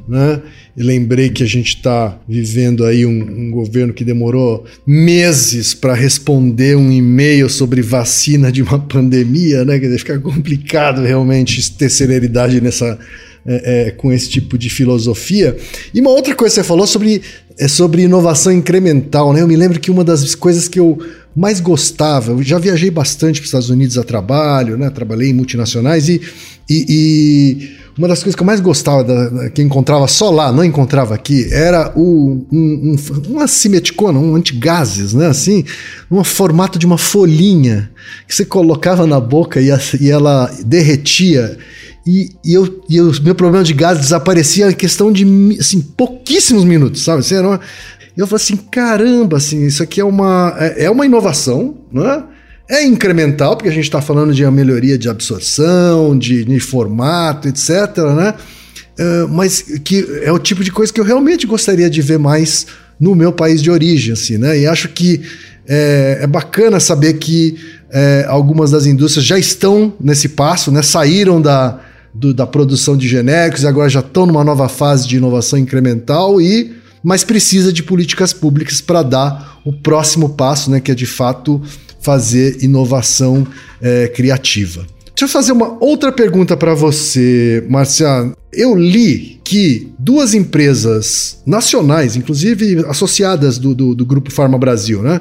né? E lembrei que a gente está vivendo aí um, um, governo que demorou meses para responder um e-mail sobre vacina de uma pandemia, né? Que fica complicado realmente ter celeridade nessa é, é, com esse tipo de filosofia. E uma outra coisa que você falou sobre, é sobre inovação incremental, né? Eu me lembro que uma das coisas que eu mais gostava, eu já viajei bastante para os Estados Unidos a trabalho, né? Trabalhei em multinacionais e, e, e uma das coisas que eu mais gostava, da, da, que encontrava só lá, não encontrava aqui, era o, um, um, uma simeticona, um antigases, né? Assim, um formato de uma folhinha que você colocava na boca e, a, e ela derretia. E, e, eu, e o meu problema de gases desaparecia em questão de assim, pouquíssimos minutos, sabe? Assim, uma, eu falei assim, caramba, assim, isso aqui é uma, é, é uma inovação, né? É incremental, porque a gente está falando de melhoria de absorção, de, de formato, etc. Né? Uh, mas que é o tipo de coisa que eu realmente gostaria de ver mais no meu país de origem, assim, né? E acho que é, é bacana saber que é, algumas das indústrias já estão nesse passo, né? Saíram da, do, da produção de genéricos agora já estão numa nova fase de inovação incremental e mas precisa de políticas públicas para dar o próximo passo, né? Que é de fato fazer inovação é, criativa. Deixa eu fazer uma outra pergunta para você, Marcia. Eu li que duas empresas nacionais, inclusive associadas do, do, do Grupo Farma Brasil, né?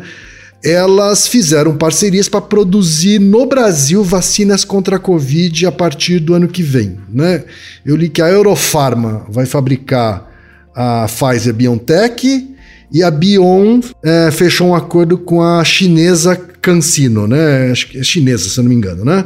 Elas fizeram parcerias para produzir no Brasil vacinas contra a Covid a partir do ano que vem. Né? Eu li que a Eurofarma vai fabricar a Pfizer BioNTech e a Bion é, fechou um acordo com a chinesa Cancino, né? É chinesa, se eu não me engano, né?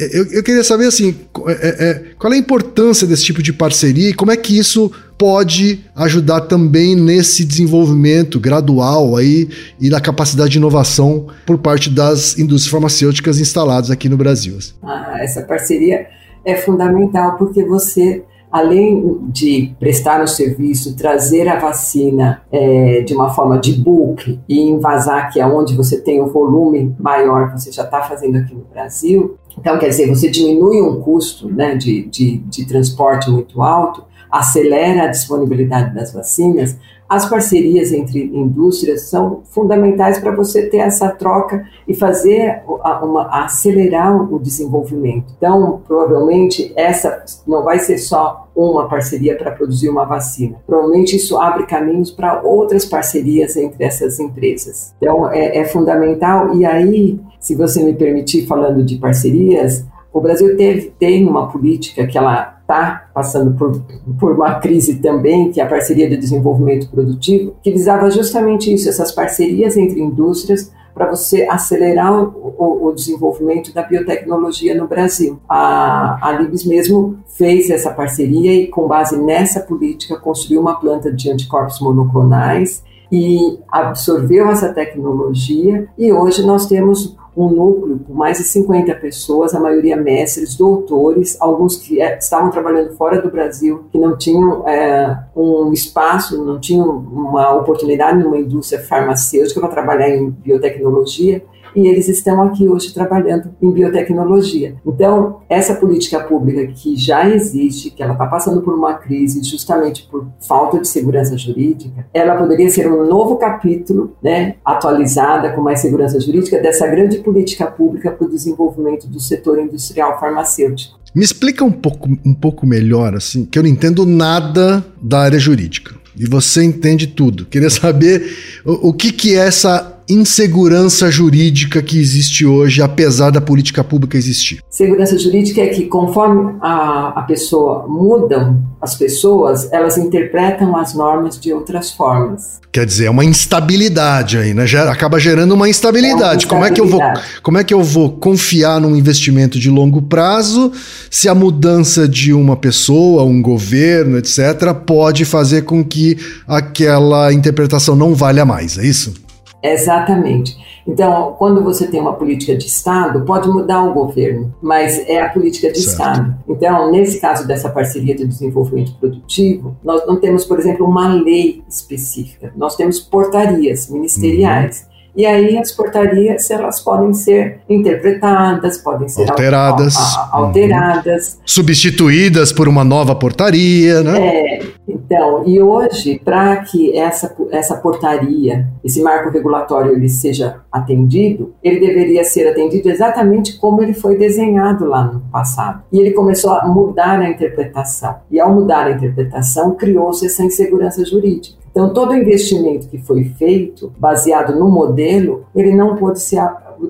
É, eu, eu queria saber, assim, é, é, qual é a importância desse tipo de parceria e como é que isso pode ajudar também nesse desenvolvimento gradual aí e da capacidade de inovação por parte das indústrias farmacêuticas instaladas aqui no Brasil. Ah, essa parceria é fundamental porque você além de prestar o serviço, trazer a vacina é, de uma forma de bulk e invasar, que é onde você tem o um volume maior, você já está fazendo aqui no Brasil. Então, quer dizer, você diminui um custo né, de, de, de transporte muito alto, acelera a disponibilidade das vacinas, as parcerias entre indústrias são fundamentais para você ter essa troca e fazer uma, acelerar o desenvolvimento. Então, provavelmente essa não vai ser só uma parceria para produzir uma vacina. Provavelmente isso abre caminhos para outras parcerias entre essas empresas. Então, é, é fundamental. E aí, se você me permitir, falando de parcerias, o Brasil teve, tem uma política que ela está passando por, por uma crise também, que é a parceria de desenvolvimento produtivo, que visava justamente isso, essas parcerias entre indústrias para você acelerar o, o, o, desenvolvimento da biotecnologia no Brasil. A, a Libes mesmo fez essa parceria e, com base nessa política, construiu uma planta de anticorpos monoclonais e absorveu essa tecnologia e hoje nós temos um núcleo com mais de 50 pessoas, a maioria mestres, doutores, alguns que é, estavam trabalhando fora do Brasil, que não tinham é, um espaço, não tinham uma oportunidade numa indústria farmacêutica para trabalhar em biotecnologia, e eles estão aqui hoje trabalhando em biotecnologia. Então, essa política pública que já existe, que ela está passando por uma crise justamente por falta de segurança jurídica, ela poderia ser um novo capítulo, né, atualizada com mais segurança jurídica dessa grande política pública para o desenvolvimento do setor industrial farmacêutico. Me explica um pouco, um pouco melhor, assim, que eu não entendo nada da área jurídica. E você entende tudo. Queria saber o, o que, que é essa insegurança jurídica que existe hoje, apesar da política pública existir? Segurança jurídica é que, conforme a, a pessoa mudam as pessoas, elas interpretam as normas de outras formas. Quer dizer, é uma instabilidade aí, né? Gera, acaba gerando uma instabilidade. É uma instabilidade. Como, é que eu vou, como é que eu vou confiar num investimento de longo prazo se a mudança de uma pessoa, um governo, etc., pode fazer com que aquela interpretação não valha mais? É isso? Exatamente. Então, quando você tem uma política de Estado, pode mudar o governo, mas é a política de certo. Estado. Então, nesse caso dessa parceria de desenvolvimento produtivo, nós não temos, por exemplo, uma lei específica. Nós temos portarias ministeriais. Uhum. E aí as portarias elas podem ser interpretadas, podem ser alteradas, al, al, alteradas, uhum. substituídas por uma nova portaria, né? É, então, e hoje, para que essa, essa portaria, esse marco regulatório, ele seja atendido, ele deveria ser atendido exatamente como ele foi desenhado lá no passado. E ele começou a mudar a interpretação. E ao mudar a interpretação, criou-se essa insegurança jurídica. Então, todo investimento que foi feito, baseado no modelo, ele não pôde ser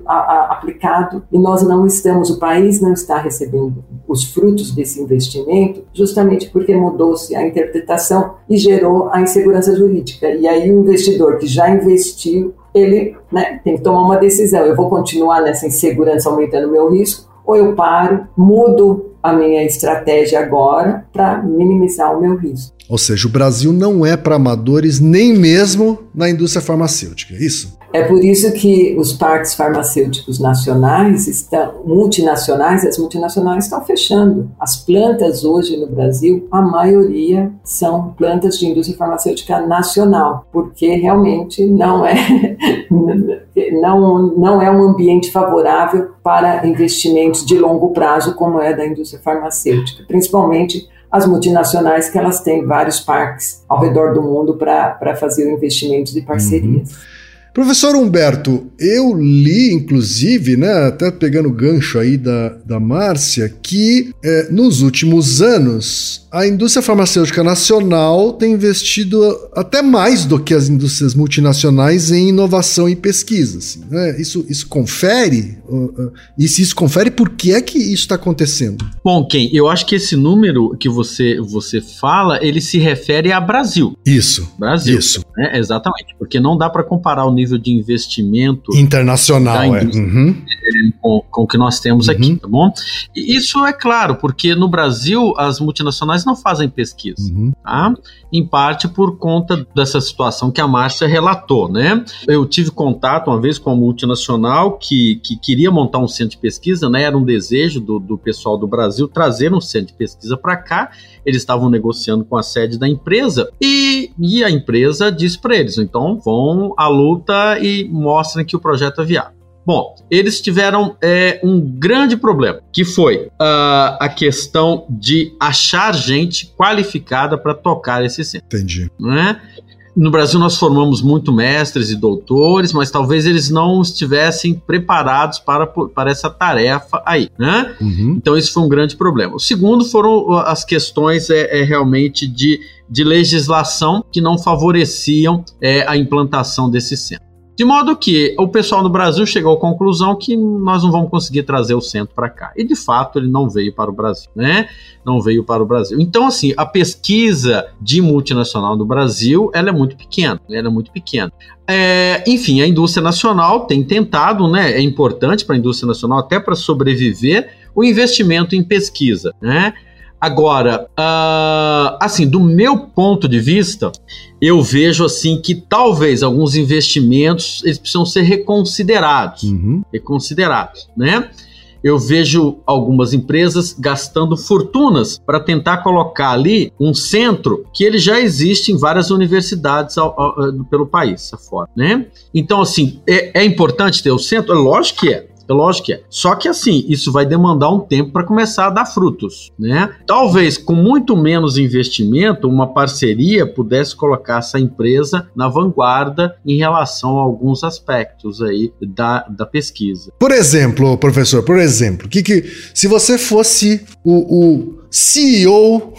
aplicado e nós não estamos, o país não está recebendo os frutos desse investimento, justamente porque mudou-se a interpretação e gerou a insegurança jurídica. E aí o investidor que já investiu, ele né, tem que tomar uma decisão. Eu vou continuar nessa insegurança aumentando o meu risco ou eu paro, mudo a minha estratégia agora para minimizar o meu risco. Ou seja, o Brasil não é para amadores nem mesmo na indústria farmacêutica, é isso? É por isso que os parques farmacêuticos nacionais estão multinacionais, as multinacionais estão fechando. As plantas hoje no Brasil, a maioria são plantas de indústria farmacêutica nacional, porque realmente não é não, não é um ambiente favorável para investimentos de longo prazo como é da indústria farmacêutica, principalmente as multinacionais que elas têm vários parques ao redor do mundo para fazer investimentos de parcerias. Uhum. Professor Humberto, eu li, inclusive, né, até pegando o gancho aí da, da Márcia, que é, nos últimos anos a indústria farmacêutica nacional tem investido até mais do que as indústrias multinacionais em inovação e pesquisa. Assim, né? isso, isso confere? E se isso confere, por que é que isso está acontecendo? Bom, Ken, eu acho que esse número que você, você fala, ele se refere a Brasil. Isso. Brasil. Isso. Né? Exatamente, porque não dá para comparar o nível de investimento internacional é. uhum. com, com o que nós temos uhum. aqui, tá bom? E isso é claro, porque no Brasil as multinacionais não fazem pesquisa, uhum. tá? Em parte por conta dessa situação que a Márcia relatou, né? Eu tive contato uma vez com uma multinacional que, que queria montar um centro de pesquisa, né? Era um desejo do, do pessoal do Brasil trazer um centro de pesquisa para cá. Eles estavam negociando com a sede da empresa e, e a empresa disse para eles: então vão à luta e mostrem que o projeto é viável. Bom, eles tiveram é, um grande problema, que foi uh, a questão de achar gente qualificada para tocar esse centro. Entendi. Né? No Brasil nós formamos muito mestres e doutores, mas talvez eles não estivessem preparados para, para essa tarefa aí, né? Uhum. Então isso foi um grande problema. O segundo foram as questões é, é realmente de, de legislação que não favoreciam é, a implantação desse centro. De modo que o pessoal no Brasil chegou à conclusão que nós não vamos conseguir trazer o centro para cá. E de fato ele não veio para o Brasil, né? Não veio para o Brasil. Então, assim, a pesquisa de multinacional no Brasil ela é muito pequena. Ela é muito pequena. É, enfim, a indústria nacional tem tentado, né? É importante para a indústria nacional, até para sobreviver, o investimento em pesquisa, né? Agora, uh, assim, do meu ponto de vista, eu vejo assim que talvez alguns investimentos eles precisam ser reconsiderados, uhum. reconsiderados, né? Eu vejo algumas empresas gastando fortunas para tentar colocar ali um centro que ele já existe em várias universidades ao, ao, pelo país afora, né? Então, assim, é, é importante ter o centro? Lógico que é. É lógico que é. Só que assim, isso vai demandar um tempo para começar a dar frutos, né? Talvez com muito menos investimento, uma parceria pudesse colocar essa empresa na vanguarda em relação a alguns aspectos aí da, da pesquisa. Por exemplo, professor, por exemplo, que, que se você fosse o, o CEO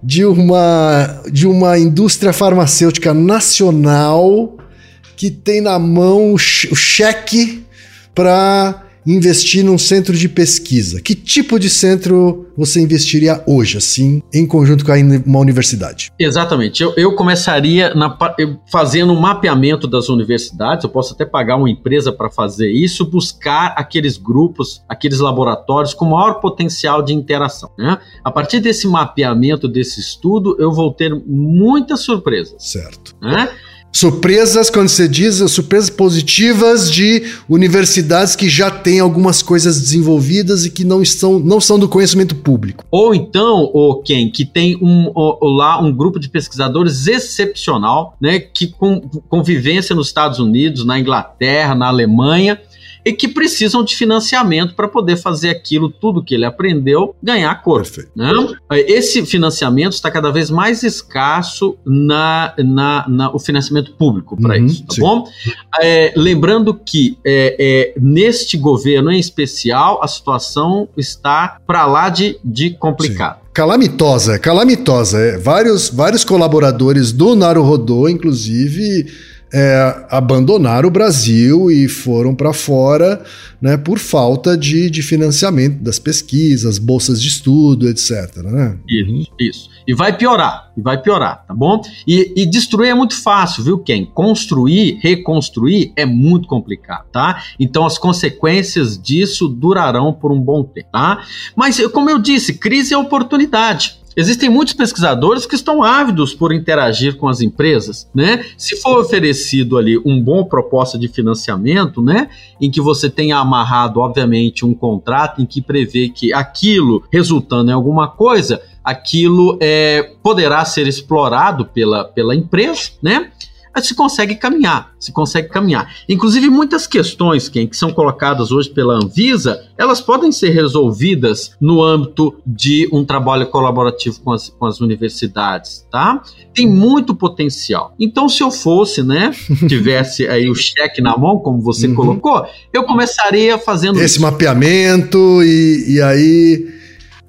de uma, de uma indústria farmacêutica nacional que tem na mão o cheque para investir num centro de pesquisa. Que tipo de centro você investiria hoje, assim, em conjunto com uma universidade? Exatamente. Eu, eu começaria na, fazendo um mapeamento das universidades. Eu posso até pagar uma empresa para fazer isso, buscar aqueles grupos, aqueles laboratórios com maior potencial de interação. Né? A partir desse mapeamento, desse estudo, eu vou ter muitas surpresas. Certo. Né? Surpresas, quando você diz, surpresas positivas de universidades que já têm algumas coisas desenvolvidas e que não, estão, não são do conhecimento público. Ou então, o quem que tem um, lá um grupo de pesquisadores excepcional, né, que com convivência nos Estados Unidos, na Inglaterra, na Alemanha, e que precisam de financiamento para poder fazer aquilo, tudo que ele aprendeu, ganhar corpo. Né? Esse financiamento está cada vez mais escasso na, na, na o financiamento público para uhum, isso, tá sim. bom? É, lembrando que é, é, neste governo em especial a situação está para lá de, de complicado. Sim. Calamitosa, calamitosa. É, vários, vários colaboradores do Naruhodô, inclusive, é, abandonaram o Brasil e foram para fora né, por falta de, de financiamento das pesquisas, bolsas de estudo, etc. Né? Isso, isso. E vai piorar, e vai piorar, tá bom? E, e destruir é muito fácil, viu, Ken? Construir, reconstruir é muito complicado, tá? Então as consequências disso durarão por um bom tempo, tá? Mas, como eu disse, crise é oportunidade. Existem muitos pesquisadores que estão ávidos por interagir com as empresas, né? Se for oferecido ali um bom proposta de financiamento, né, em que você tenha amarrado, obviamente, um contrato em que prevê que aquilo resultando em alguma coisa, aquilo é, poderá ser explorado pela, pela empresa, né? Se consegue caminhar, se consegue caminhar. Inclusive, muitas questões que, que são colocadas hoje pela Anvisa, elas podem ser resolvidas no âmbito de um trabalho colaborativo com as, com as universidades, tá? Tem muito potencial. Então, se eu fosse, né, tivesse aí o cheque na mão, como você uhum. colocou, eu começaria fazendo... Esse mapeamento e, e aí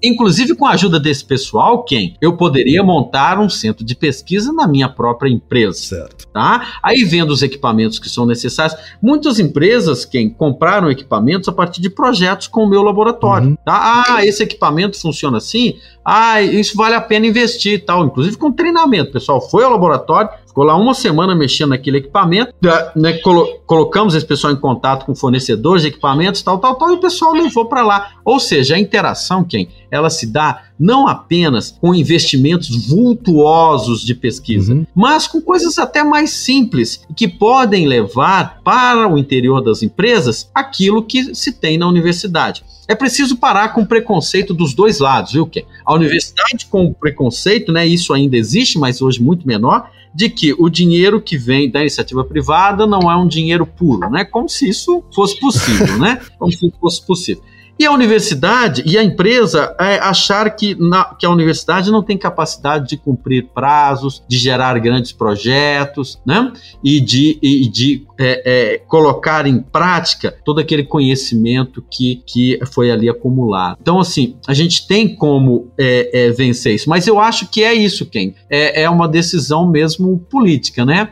Inclusive, com a ajuda desse pessoal, quem? Eu poderia montar um centro de pesquisa na minha própria empresa. Certo. Tá? Aí vendo os equipamentos que são necessários. Muitas empresas, quem compraram equipamentos a partir de projetos com o meu laboratório. Uhum. Tá? Ah, esse equipamento funciona assim? Ah, isso vale a pena investir e tal. Inclusive com treinamento. O pessoal foi ao laboratório, Ficou lá uma semana mexendo naquele equipamento, né, colo colocamos esse pessoal em contato com fornecedores de equipamentos, tal, tal, tal, e o pessoal levou para lá. Ou seja, a interação, quem? Ela se dá não apenas com investimentos vultuosos de pesquisa, uhum. mas com coisas até mais simples que podem levar para o interior das empresas aquilo que se tem na universidade. É preciso parar com o preconceito dos dois lados, viu, Ken? A universidade com o preconceito, né? Isso ainda existe, mas hoje muito menor de que o dinheiro que vem da iniciativa privada não é um dinheiro puro, né? Como se isso fosse possível, né? Como se fosse possível. E a universidade e a empresa é, achar que, na, que a universidade não tem capacidade de cumprir prazos, de gerar grandes projetos, né? E de, e de é, é, colocar em prática todo aquele conhecimento que, que foi ali acumulado. Então, assim, a gente tem como é, é, vencer isso, mas eu acho que é isso, quem é, é uma decisão mesmo política, né?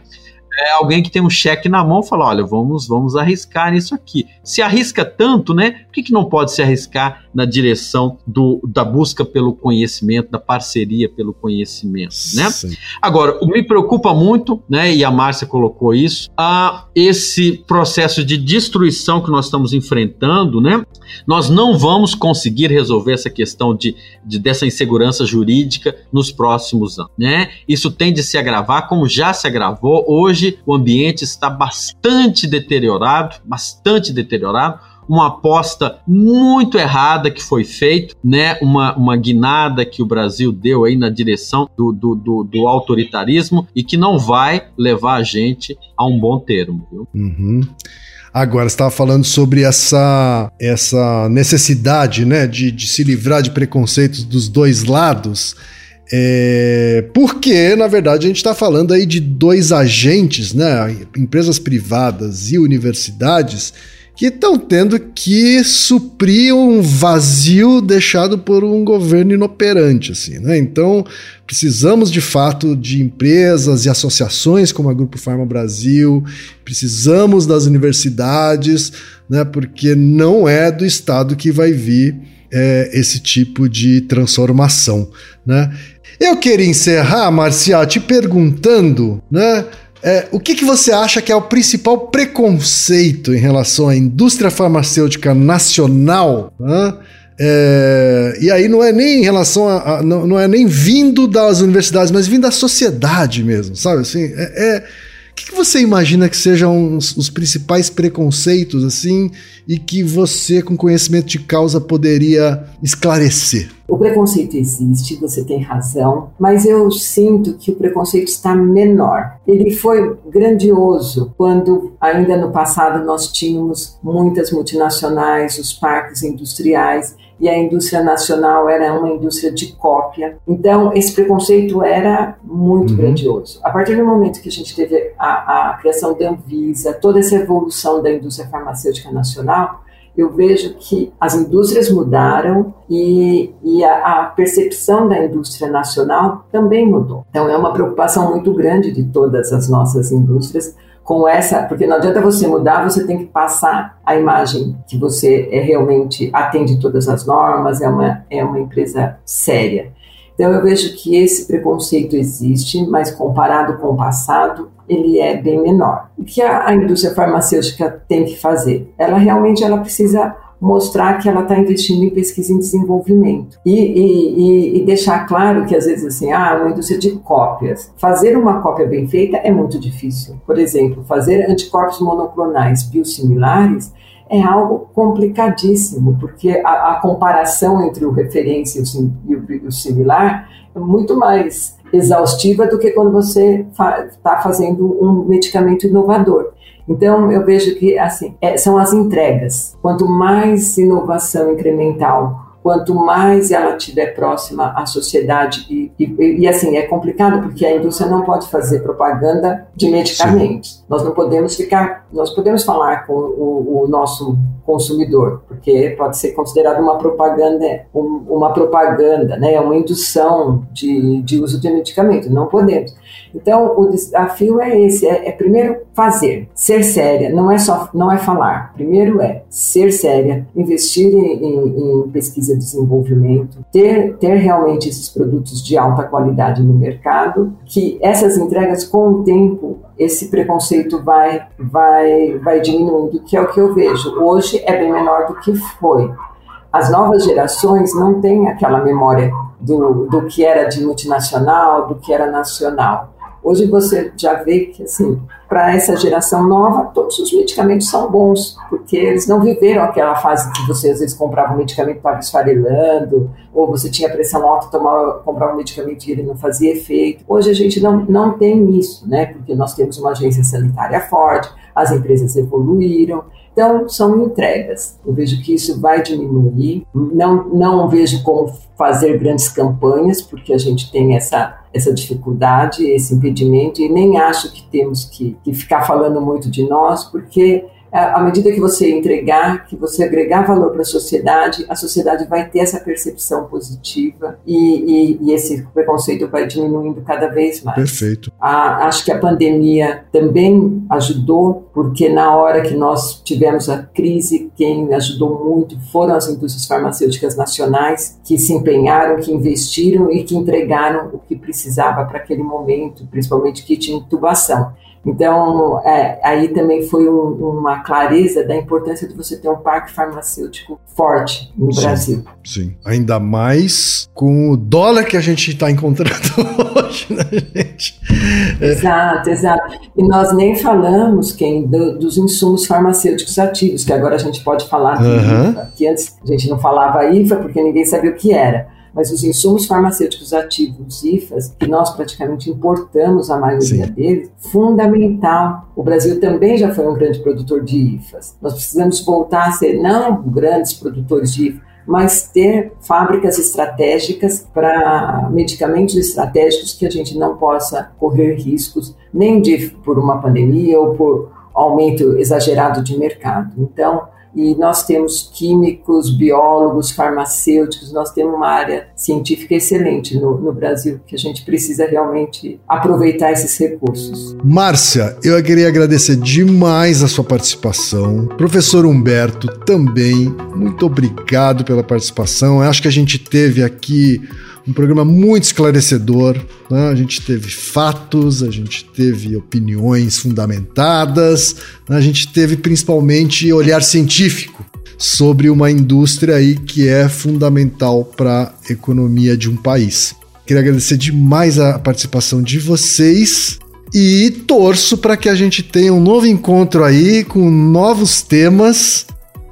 É alguém que tem um cheque na mão fala: olha, vamos, vamos arriscar nisso aqui. Se arrisca tanto, né? Por que, que não pode se arriscar na direção do, da busca pelo conhecimento, da parceria pelo conhecimento, né? Sim. Agora, o me preocupa muito, né? E a Márcia colocou isso, a esse processo de destruição que nós estamos enfrentando, né? Nós não vamos conseguir resolver essa questão de, de dessa insegurança jurídica nos próximos anos, né? Isso tende a se agravar, como já se agravou Hoje o ambiente está bastante deteriorado, bastante deteriorado uma aposta muito errada que foi feita, né? Uma, uma guinada que o Brasil deu aí na direção do, do, do, do autoritarismo e que não vai levar a gente a um bom termo. Viu? Uhum. Agora, estava falando sobre essa, essa necessidade né, de, de se livrar de preconceitos dos dois lados. É, porque, na verdade, a gente está falando aí de dois agentes, né, empresas privadas e universidades, que estão tendo que suprir um vazio deixado por um governo inoperante, assim, né? Então, precisamos de fato de empresas e associações como a Grupo Farma Brasil, precisamos das universidades, né? Porque não é do Estado que vai vir é, esse tipo de transformação, né? Eu queria encerrar, Marcial, te perguntando, né? É, o que, que você acha que é o principal preconceito em relação à indústria farmacêutica nacional? É, e aí não é nem em relação a, a, não, não, é nem vindo das universidades, mas vindo da sociedade mesmo, sabe? Assim, é, é O que, que você imagina que sejam os, os principais preconceitos, assim, e que você, com conhecimento de causa, poderia esclarecer? O preconceito existe, você tem razão, mas eu sinto que o preconceito está menor. Ele foi grandioso quando, ainda no passado, nós tínhamos muitas multinacionais, os parques industriais, e a indústria nacional era uma indústria de cópia. Então, esse preconceito era muito uhum. grandioso. A partir do momento que a gente teve a, a criação da Anvisa, toda essa evolução da indústria farmacêutica nacional, eu vejo que as indústrias mudaram e, e a, a, percepção da indústria nacional também mudou. Então, é uma preocupação muito grande de todas as nossas indústrias com essa, porque não adianta você mudar, você tem que passar a imagem que você é realmente atende todas as normas, é uma, é uma empresa séria. Então eu vejo que esse preconceito existe, mas comparado com o passado, ele é bem menor. O que a, a indústria farmacêutica tem que fazer? Ela realmente ela precisa mostrar que ela está investindo em pesquisa e desenvolvimento. E, e, e, deixar claro que, às vezes, assim, ah, uma indústria de cópias. Fazer uma cópia bem feita é muito difícil. Por exemplo, fazer anticorpos monoclonais biosimilares é algo complicadíssimo, porque a, a comparação entre o referência e o, e o, similar é muito mais exaustiva do que quando você está fa fazendo um medicamento inovador. Então, eu vejo que assim é, são as entregas. Quanto mais inovação incremental quanto mais ela estiver próxima à sociedade e, e, e, assim é complicado porque a indústria não pode fazer propaganda de medicamentos. Sim. Nós não podemos ficar, nós podemos falar com o, o, nosso consumidor porque pode ser considerado uma propaganda, um, uma propaganda, né, uma indução de, de uso de medicamento. Não podemos. Então, o desafio é esse: é, é, primeiro fazer, ser séria, não é só não é falar. Primeiro é ser séria, investir em, em, em pesquisa e desenvolvimento, ter, ter realmente esses produtos de alta qualidade no mercado, que essas entregas com o tempo esse preconceito vai vai vai diminuindo, que é o que eu vejo. Hoje é bem menor do que foi. As novas gerações não têm aquela memória do, do que era de multinacional, do que era nacional. Hoje você já vê que, assim, para essa geração nova, todos os medicamentos são bons, porque eles não viveram aquela fase que você às vezes comprava um medicamento estava esfarelando, ou você tinha pressão alta, tomava, comprava um medicamento e ele não fazia efeito. Hoje a gente não, não tem isso, né? Porque nós temos uma agência sanitária forte, as empresas evoluíram, então, são entregas. Eu vejo que isso vai diminuir. Não, não vejo como fazer grandes campanhas, porque a gente tem essa, essa dificuldade, esse impedimento, e nem acho que temos que, que ficar falando muito de nós, porque à medida que você entregar, que você agregar valor para a sociedade, a sociedade vai ter essa percepção positiva e, e, e, esse preconceito vai diminuindo cada vez mais. Perfeito. A, acho que a pandemia também ajudou, porque na hora que nós tivemos a crise, quem ajudou muito foram as indústrias farmacêuticas nacionais, que se empenharam, que investiram e que entregaram o que precisava para aquele momento, principalmente kit de intubação. Então, é, aí também foi um, uma clareza da importância de você ter um parque farmacêutico forte no sim, Brasil. Sim, ainda mais com o dólar que a gente está encontrando hoje, né, gente? É. Exato, exato. E nós nem falamos quem do, dos insumos farmacêuticos ativos, que agora a gente pode falar uhum. Que antes a gente não falava IFA porque ninguém sabia o que era mas os insumos farmacêuticos ativos, IFAs, que nós praticamente importamos a maioria Sim. deles, fundamental. O Brasil também já foi um grande produtor de IFAs. Nós precisamos voltar a ser não grandes produtores de IFAs, mas ter fábricas estratégicas para medicamentos estratégicos que a gente não possa correr riscos nem de por uma pandemia ou por aumento exagerado de mercado. Então, e nós temos químicos, biólogos, farmacêuticos, nós temos uma área científica excelente no, no, Brasil, que a gente precisa realmente aproveitar esses recursos. Márcia, eu queria agradecer demais a sua participação. Professor Humberto, também, muito obrigado pela participação. Eu acho que a gente teve aqui um programa muito esclarecedor. Né? A gente teve fatos, a gente teve opiniões fundamentadas, né? a gente teve principalmente olhar científico sobre uma indústria aí que é fundamental para a economia de um país. Queria agradecer demais a participação de vocês e torço para que a gente tenha um novo encontro aí com novos temas.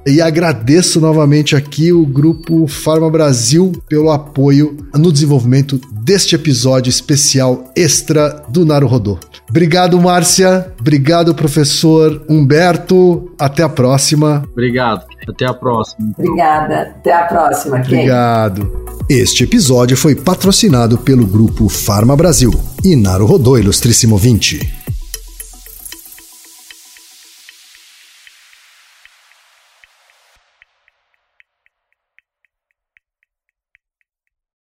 E agradeço novamente aqui o grupo Farma Brasil pelo apoio no desenvolvimento deste episódio especial extra do Naruhodô. Obrigado, Márcia. Obrigado, professor Humberto. Até a próxima. Obrigado. Até a próxima. Obrigada. Até a próxima. Ken. Obrigado. Este episódio foi patrocinado pelo grupo Farma Brasil e Naruhodô Ilustríssimo 20.